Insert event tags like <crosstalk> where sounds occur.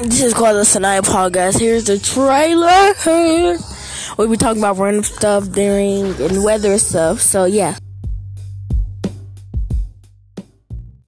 This is called the Sinai podcast. Here's the trailer. <laughs> We'll be talking about random stuff during and weather stuff. So yeah.